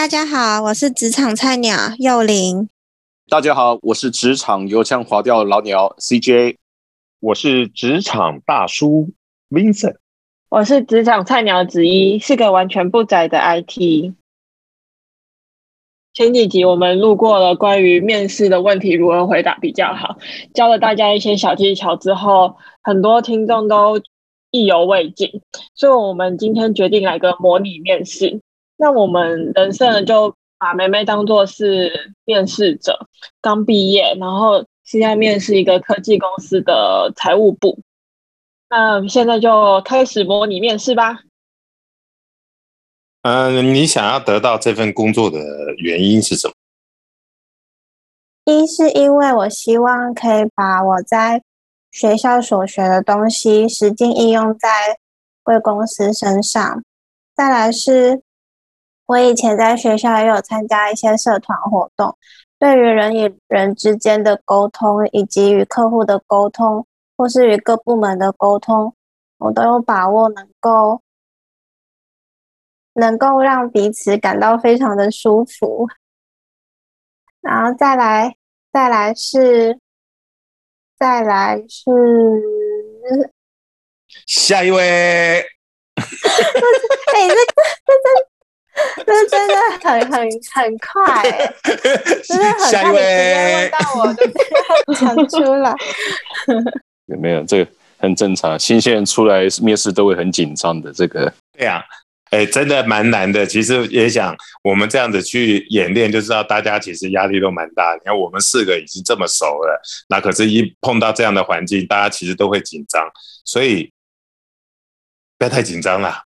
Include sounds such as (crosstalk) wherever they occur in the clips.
大家好，我是职场菜鸟幼玲。大家好，我是职场油腔滑调老鸟 CJ。我是职场大叔 Vincent。我是职场菜鸟子一，是个完全不宅的 IT。前几集我们录过了关于面试的问题如何回答比较好，教了大家一些小技巧之后，很多听众都意犹未尽，所以我们今天决定来个模拟面试。那我们人生就把梅梅当做是面试者，刚毕业，然后是要面试一个科技公司的财务部。那现在就开始模拟面试吧。嗯，你想要得到这份工作的原因是什么？一是因为我希望可以把我在学校所学的东西实际应用在贵公司身上。再来是，我以前在学校也有参加一些社团活动，对于人与人之间的沟通，以及与客户的沟通，或是与各部门的沟通，我都有把握能够。能够让彼此感到非常的舒服，然后再来，再来是，再来是下一位。(laughs) 哎，这这这这 (laughs) 真的很很很快，(laughs) 真的很快，你直接问到我就 (laughs) 讲出来。有没有这个很正常？新鲜人出来面试都会很紧张的，这个对呀。哎，真的蛮难的。其实也想我们这样子去演练，就知道大家其实压力都蛮大。你看我们四个已经这么熟了，那可是一碰到这样的环境，大家其实都会紧张。所以不要太紧张了。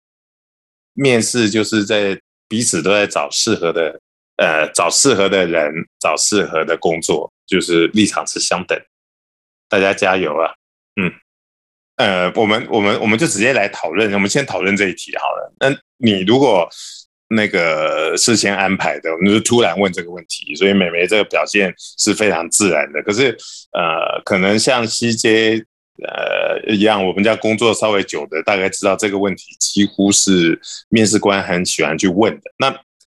面试就是在彼此都在找适合的，呃，找适合的人，找适合的工作，就是立场是相等。大家加油啊！嗯。呃，我们我们我们就直接来讨论。我们先讨论这一题好了。那你如果那个事先安排的，我们就突然问这个问题，所以美眉这个表现是非常自然的。可是呃，可能像 CJ 呃一样，我们家工作稍微久的，大概知道这个问题几乎是面试官很喜欢去问的。那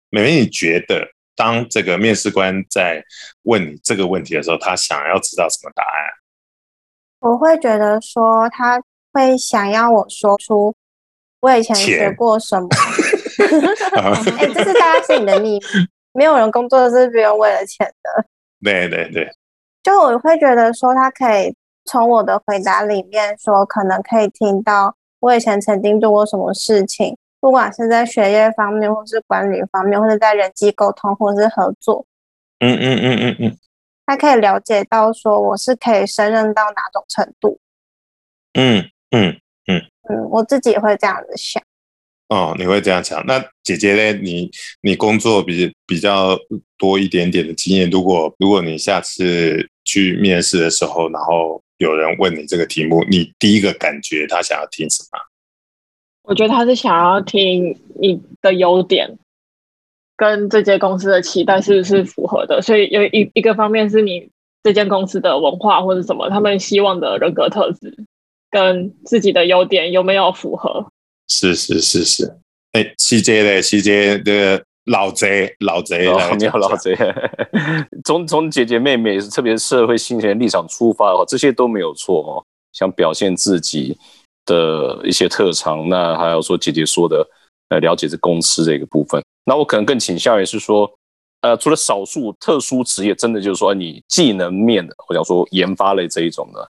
美美，你觉得当这个面试官在问你这个问题的时候，他想要知道什么答案？我会觉得说他会想要我说出我以前学过什么。(laughs) (laughs) 哎，这是大家心里的秘密，没有人工作是不用为了钱的。对对对，就我会觉得说他可以从我的回答里面说，可能可以听到我以前曾经做过什么事情，不管是在学业方面，或是管理方面，或者在人际沟通，或者是合作。嗯嗯嗯嗯嗯。他可以了解到说我是可以胜任到哪种程度，嗯嗯嗯嗯，我自己也会这样子想。哦，你会这样想？那姐姐呢？你你工作比比较多一点点的经验，如果如果你下次去面试的时候，然后有人问你这个题目，你第一个感觉他想要听什么？我觉得他是想要听你的优点。跟这间公司的期待是不是符合的？所以有一一个方面是你这间公司的文化或者什么，他们希望的人格特质跟自己的优点有没有符合？是是是是，哎，CJ 嘞，CJ 的老贼老贼，你好老贼。(laughs) 从从姐姐妹妹，特别是社会新鲜立场出发的话，这些都没有错哦。想表现自己的一些特长，那还有说姐姐说的，呃，了解这公司这个部分。那我可能更倾向于是说，呃，除了少数特殊职业，真的就是说你技能面的，或者说研发类这一种的，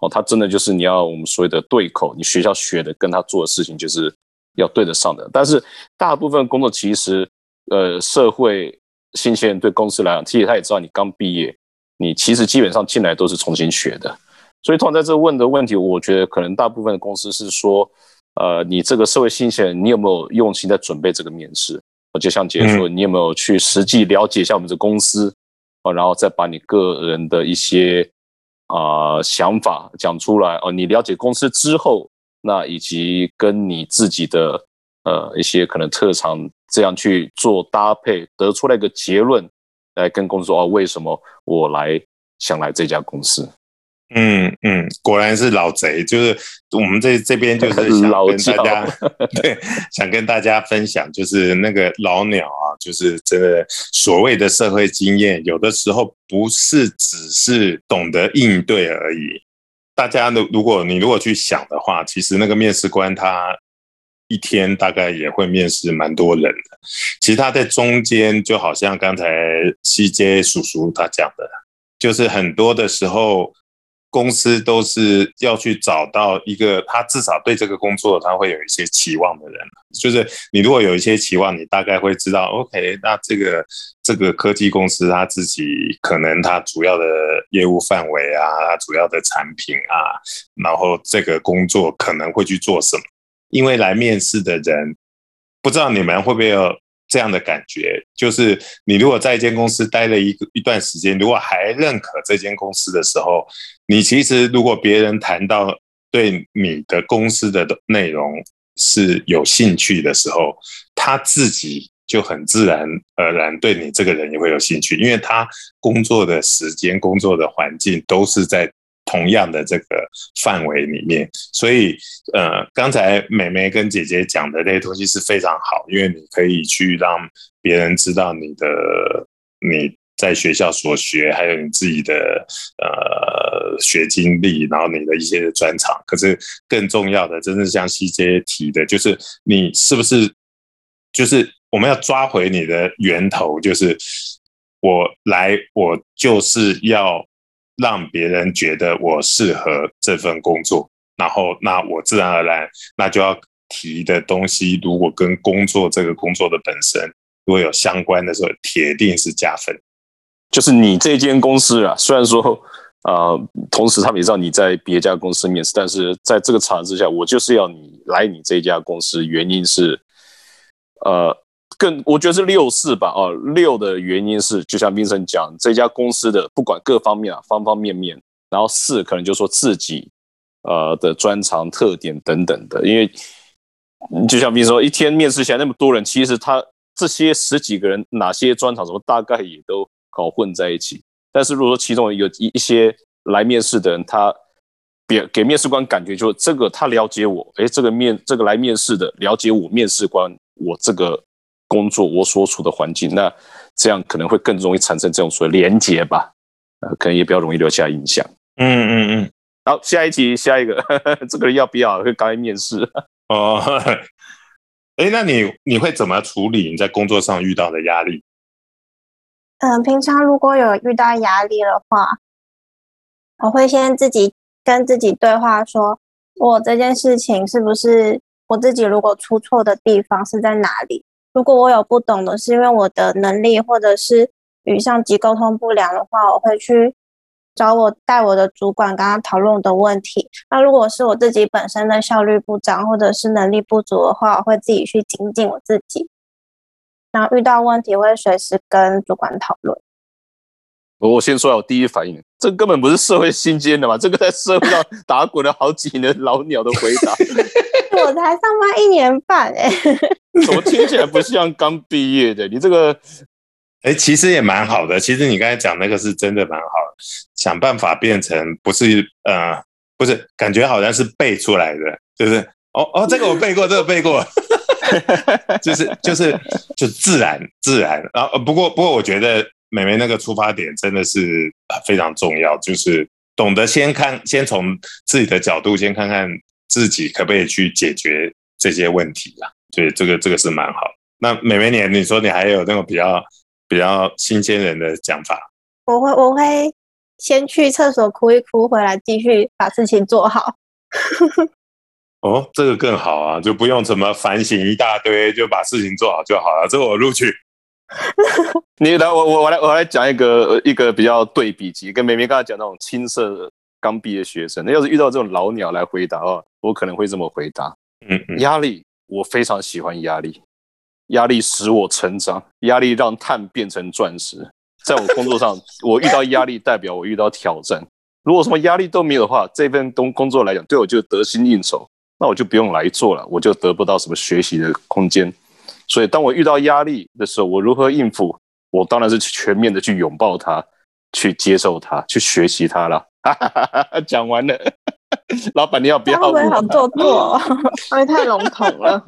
哦，它真的就是你要我们所谓的对口，你学校学的跟他做的事情就是要对得上的。但是大部分工作其实，呃，社会新鲜人对公司来讲，其实他也知道你刚毕业，你其实基本上进来都是重新学的。所以通常在这问的问题，我觉得可能大部分的公司是说，呃，你这个社会新鲜人，你有没有用心在准备这个面试？我就像姐说，你有没有去实际了解一下我们这公司啊？然后再把你个人的一些啊想法讲出来哦。你了解公司之后，那以及跟你自己的呃一些可能特长这样去做搭配，得出来一个结论，来跟公司说哦，为什么我来想来这家公司？嗯嗯，果然是老贼，就是我们这这边就是想跟大家 (laughs) 对，想跟大家分享，就是那个老鸟啊，就是真的所谓的社会经验，有的时候不是只是懂得应对而已。大家的，如果你如果去想的话，其实那个面试官他一天大概也会面试蛮多人的。其实他在中间，就好像刚才 CJ 叔叔他讲的，就是很多的时候。公司都是要去找到一个他至少对这个工作他会有一些期望的人，就是你如果有一些期望，你大概会知道，OK，那这个这个科技公司他自己可能他主要的业务范围啊，他主要的产品啊，然后这个工作可能会去做什么？因为来面试的人，不知道你们会不会有。这样的感觉，就是你如果在一间公司待了一个一段时间，如果还认可这间公司的时候，你其实如果别人谈到对你的公司的内容是有兴趣的时候，他自己就很自然而然对你这个人也会有兴趣，因为他工作的时间、工作的环境都是在。同样的这个范围里面，所以呃，刚才美妹跟姐姐讲的那些东西是非常好，因为你可以去让别人知道你的你在学校所学，还有你自己的呃学经历，然后你的一些专长。可是更重要的，真正像 CJ 提的，就是你是不是就是我们要抓回你的源头，就是我来，我就是要。让别人觉得我适合这份工作，然后那我自然而然那就要提的东西，如果跟工作这个工作的本身如果有相关的时候，铁定是加分。就是你这间公司啊，虽然说啊，同时他们也知道你在别家公司面试，但是在这个场合之下，我就是要你来你这家公司，原因是呃。更我觉得是六四吧，哦，六的原因是就像冰生讲，这家公司的不管各方面啊，方方面面，然后四可能就说自己呃的专长特点等等的，因为就像比如说一天面试起来那么多人，其实他这些十几个人哪些专长什么大概也都搞混在一起，但是如果说其中有一一些来面试的人，他别给面试官感觉就这个他了解我，诶，这个面这个来面试的了解我面试官我这个。工作我所处的环境，那这样可能会更容易产生这种所谓连结吧，呃，可能也比较容易留下印象。嗯嗯嗯。好，下一题，下一个，(laughs) 这个人要不要？会刚才面试。哦，(laughs) 哎，那你你会怎么处理你在工作上遇到的压力？嗯，平常如果有遇到压力的话，我会先自己跟自己对话，说我这件事情是不是我自己如果出错的地方是在哪里？如果我有不懂的，是因为我的能力或者是与上级沟通不良的话，我会去找我带我的主管跟他讨论的问题。那如果是我自己本身的效率不彰或者是能力不足的话，我会自己去精进我自己。然后遇到问题会随时跟主管讨论。我先说，我第一反应，这根本不是社会新鲜的嘛，(laughs) 这个在社会上打滚了好几年老鸟的回答。(laughs) 我才上班一年半哎，(laughs) 怎么听起来不像刚毕业的？你这个，哎，其实也蛮好的。其实你刚才讲那个是真的蛮好的，想办法变成不是呃，不是感觉好像是背出来的，对不对？哦哦，这个我背过，这个背过，就是就是就自然自然。然后不过不过，我觉得美美那个出发点真的是非常重要，就是懂得先看，先从自己的角度先看看。自己可不可以去解决这些问题啊？所以这个这个是蛮好。那美美你，你说你还有那种比较比较新鲜人的讲法？我会我会先去厕所哭一哭，回来继续把事情做好。(laughs) 哦，这个更好啊，就不用怎么反省一大堆，就把事情做好就好了。这个我录取。你来，我我我来我来讲一个一个比较对比级，跟梅梅刚才讲那种青涩刚毕业学生，那要是遇到这种老鸟来回答哦。我可能会这么回答：嗯，压力，我非常喜欢压力，压力使我成长，压力让碳变成钻石。在我工作上，我遇到压力，代表我遇到挑战。如果什么压力都没有的话，这份工工作来讲，对我就得心应手，那我就不用来做了，我就得不到什么学习的空间。所以，当我遇到压力的时候，我如何应付？我当然是全面的去拥抱它，去接受它，去学习它了。(laughs) 讲完了。老板，你要不要？会不会好做作？(laughs) 会太笼统了，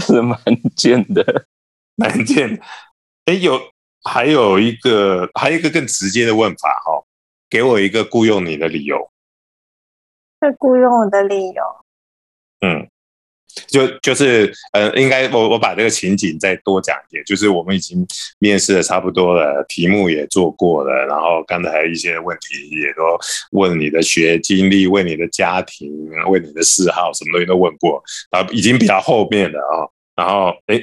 是蛮贱的。蛮贱。哎，有还有一个还有一个更直接的问法哈，给我一个雇佣你的理由。会雇佣我的理由？嗯。就就是呃，应该我我把这个情景再多讲一点，就是我们已经面试的差不多了，题目也做过了，然后刚才一些问题也都问你的学经历，问你的家庭，问你的嗜好，什么东西都问过，然后已经比较后面了啊。然后哎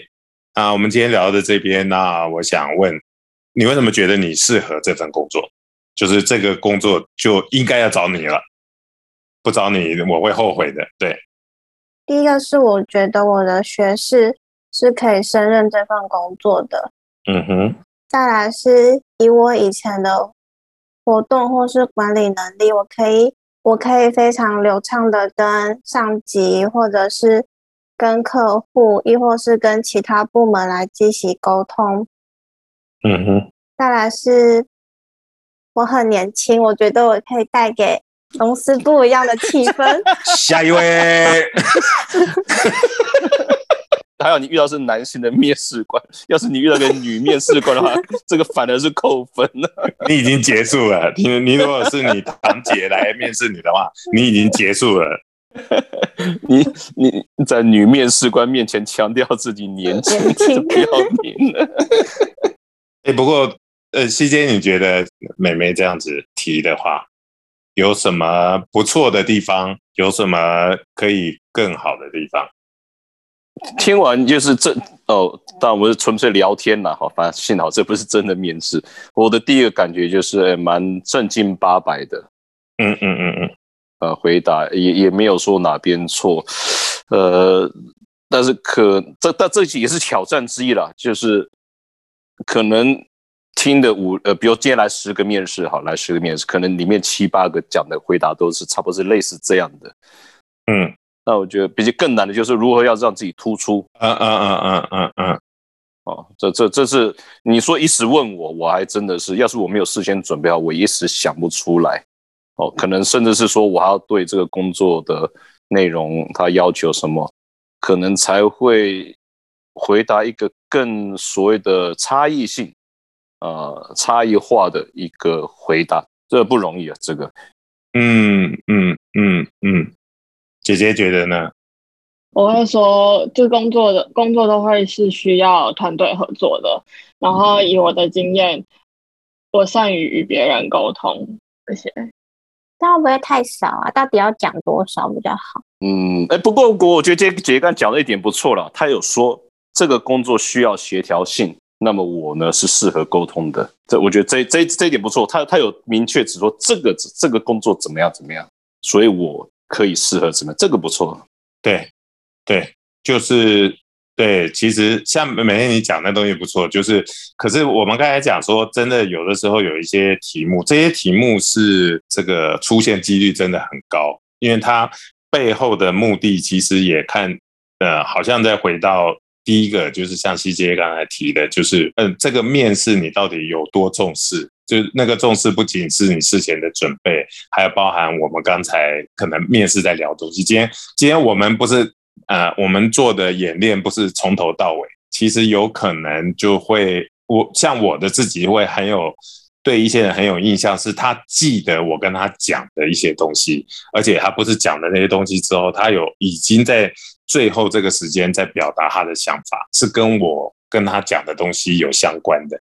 啊，我们今天聊的这边，那我想问你，为什么觉得你适合这份工作？就是这个工作就应该要找你了，不找你我会后悔的。对。第一个是我觉得我的学士是可以胜任这份工作的，嗯哼。再来是以我以前的活动或是管理能力，我可以我可以非常流畅的跟上级或者是跟客户，亦或是跟其他部门来进行沟通，嗯哼。再来是我很年轻，我觉得我可以带给。公司不一样的气氛。下一位，(laughs) 还有你遇到是男性的面试官，要是你遇到个女面试官的话，(laughs) 这个反而是扣分了。你已经结束了。你你如果是你堂姐来面试你的话，你已经结束了。(laughs) 你你在女面试官面前强调自己年轻，不要命了。哎，不过呃，西街，你觉得美眉这样子提的话？有什么不错的地方？有什么可以更好的地方？听完就是这哦，当然我是纯粹聊天了哈。反正幸好这不是真的面试。我的第一个感觉就是蛮正经八百的。嗯嗯嗯嗯。呃，回答也也没有说哪边错。呃，但是可这但这也是挑战之一啦，就是可能。听的五呃，比如接下来十个面试，好来十个面试，可能里面七八个讲的回答都是差不多是类似这样的。嗯，那我觉得比较更难的就是如何要让自己突出。嗯嗯嗯嗯嗯嗯。哦，这这这是你说一时问我，我还真的是，要是我没有事先准备好，我一时想不出来。哦，可能甚至是说我还要对这个工作的内容他要求什么，可能才会回答一个更所谓的差异性。呃，差异化的一个回答，这不容易啊。这个，嗯嗯嗯嗯，姐姐觉得呢？我会说，就工作的工作都会是需要团队合作的。然后以我的经验，我善于与别人沟通这些，但会不会太少啊？到底要讲多少比较好？嗯，哎，不过我我觉得姐姐刚讲的一点不错了，她有说这个工作需要协调性。那么我呢是适合沟通的，这我觉得这这这一点不错。他他有明确指说这个这个工作怎么样怎么样，所以我可以适合怎么样，这个不错。对对，就是对。其实像每天你讲那东西不错，就是可是我们刚才讲说，真的有的时候有一些题目，这些题目是这个出现几率真的很高，因为它背后的目的其实也看呃，好像在回到。第一个就是像西杰刚才提的，就是嗯，这个面试你到底有多重视？就那个重视不仅是你事前的准备，还有包含我们刚才可能面试在聊东西。今天今天我们不是呃，我们做的演练不是从头到尾，其实有可能就会我像我的自己会很有对一些人很有印象，是他记得我跟他讲的一些东西，而且他不是讲的那些东西之后，他有已经在。最后这个时间在表达他的想法，是跟我跟他讲的东西有相关的，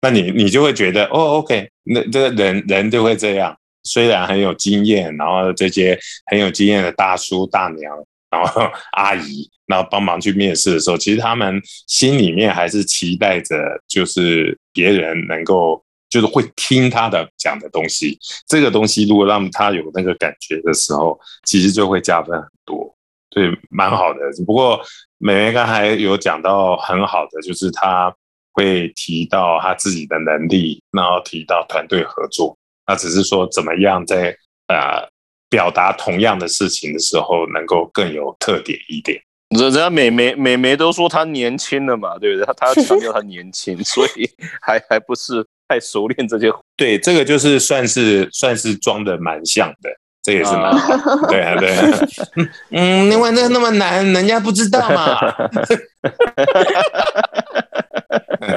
那你你就会觉得哦，OK，那这个人人就会这样，虽然很有经验，然后这些很有经验的大叔大娘，然后阿姨，然后帮忙去面试的时候，其实他们心里面还是期待着，就是别人能够就是会听他的讲的东西，这个东西如果让他有那个感觉的时候，其实就会加分很多。对，蛮好的。只不过美美刚才有讲到很好的，就是他会提到他自己的能力，然后提到团队合作。那只是说怎么样在呃表达同样的事情的时候，能够更有特点一点。人人家美眉美眉都说她年轻了嘛，对不对？她她要强调她年轻，(laughs) 所以还还不是太熟练这些。对，这个就是算是算是装的蛮像的。这也是蛮好，(laughs) 对啊，对啊，(laughs) 嗯，另外那那么难，人家不知道嘛。(laughs)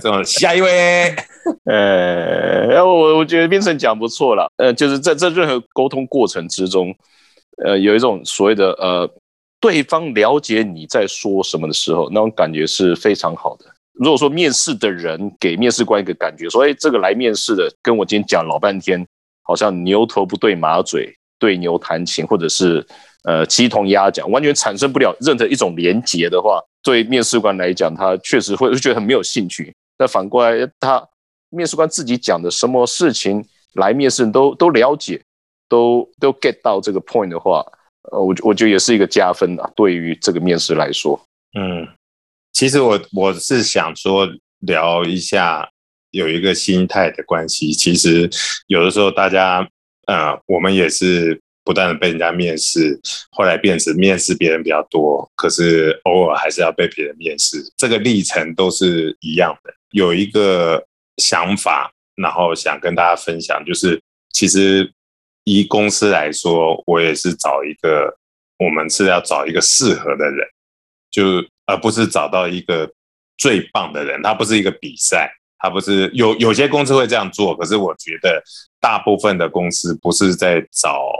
这种下一位，呃，然后我我觉得边成讲不错了，呃，就是在这任何沟通过程之中，呃，有一种所谓的呃，对方了解你在说什么的时候，那种感觉是非常好的。如果说面试的人给面试官一个感觉，说，哎，这个来面试的跟我今天讲老半天，好像牛头不对马嘴，对牛弹琴，或者是呃鸡同鸭讲，完全产生不了任何一种连结的话，对面试官来讲，他确实会觉得很没有兴趣。那反过来，他面试官自己讲的什么事情来面试都都了解，都都 get 到这个 point 的话，呃，我我觉得也是一个加分啊，对于这个面试来说。嗯，其实我我是想说聊一下有一个心态的关系。其实有的时候大家，呃，我们也是不断的被人家面试，后来变成面试别人比较多，可是偶尔还是要被别人面试，这个历程都是一样的。有一个想法，然后想跟大家分享，就是其实以公司来说，我也是找一个，我们是要找一个适合的人，就而不是找到一个最棒的人。它不是一个比赛，它不是有有些公司会这样做，可是我觉得大部分的公司不是在找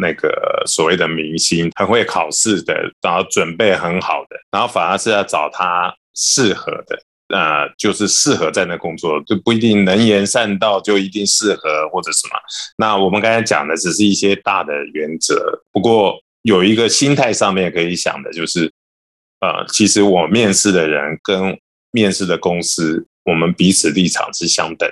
那个所谓的明星，很会考试的，然后准备很好的，然后反而是要找他适合的。呃，就是适合在那工作，就不一定能言善道就一定适合或者什么。那我们刚才讲的只是一些大的原则，不过有一个心态上面可以想的，就是呃，其实我面试的人跟面试的公司，我们彼此立场是相等。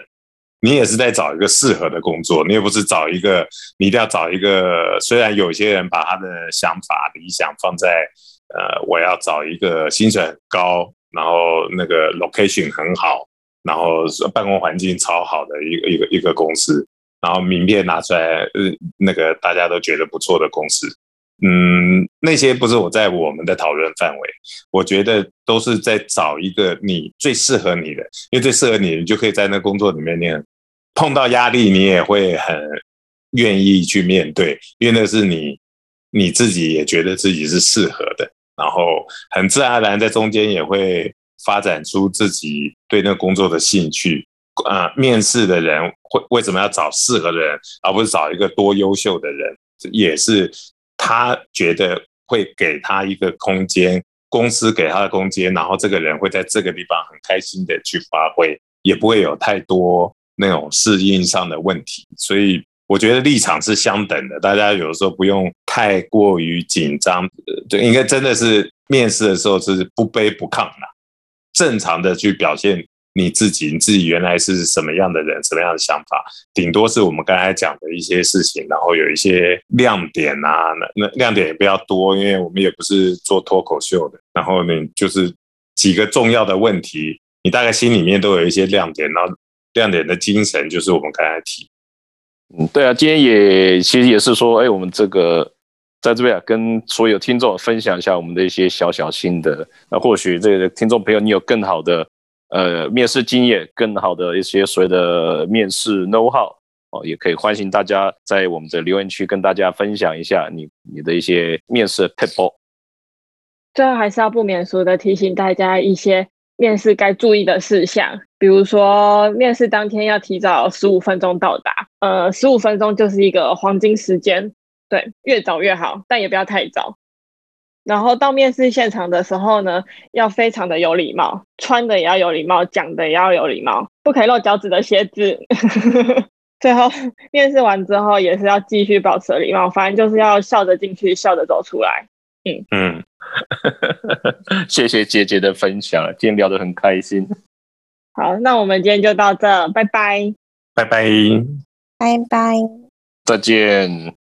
你也是在找一个适合的工作，你也不是找一个，你一定要找一个。虽然有些人把他的想法理想放在呃，我要找一个薪水很高。然后那个 location 很好，然后办公环境超好的一个一个一个公司，然后名片拿出来，呃，那个大家都觉得不错的公司，嗯，那些不是我在我们的讨论范围，我觉得都是在找一个你最适合你的，因为最适合你，你就可以在那工作里面，你碰到压力，你也会很愿意去面对，因为那是你你自己也觉得自己是适合的。然后很自然而然在中间也会发展出自己对那工作的兴趣。呃，面试的人会为什么要找适合的人，而不是找一个多优秀的人？也是他觉得会给他一个空间，公司给他的空间，然后这个人会在这个地方很开心的去发挥，也不会有太多那种适应上的问题。所以。我觉得立场是相等的，大家有时候不用太过于紧张，就应该真的是面试的时候是不卑不亢的，正常的去表现你自己，你自己原来是什么样的人，什么样的想法，顶多是我们刚才讲的一些事情，然后有一些亮点啊，那那亮点也不要多，因为我们也不是做脱口秀的，然后你就是几个重要的问题，你大概心里面都有一些亮点，然后亮点的精神就是我们刚才提。嗯，对啊，今天也其实也是说，哎，我们这个在这边啊，跟所有听众分享一下我们的一些小小心得。那或许这个听众朋友，你有更好的呃面试经验，更好的一些所谓的面试 know how 哦，也可以欢迎大家在我们的留言区跟大家分享一下你你的一些面试 tip。最后还是要不免俗的提醒大家一些。面试该注意的事项，比如说面试当天要提早十五分钟到达，呃，十五分钟就是一个黄金时间，对，越早越好，但也不要太早。然后到面试现场的时候呢，要非常的有礼貌，穿的也要有礼貌，讲的也要有礼貌，不可以露脚趾的鞋子。(laughs) 最后面试完之后也是要继续保持礼貌，反正就是要笑着进去，笑着走出来。嗯嗯。(laughs) 谢谢姐姐的分享，今天聊得很开心。好，那我们今天就到这，拜拜，拜拜，拜拜，再见。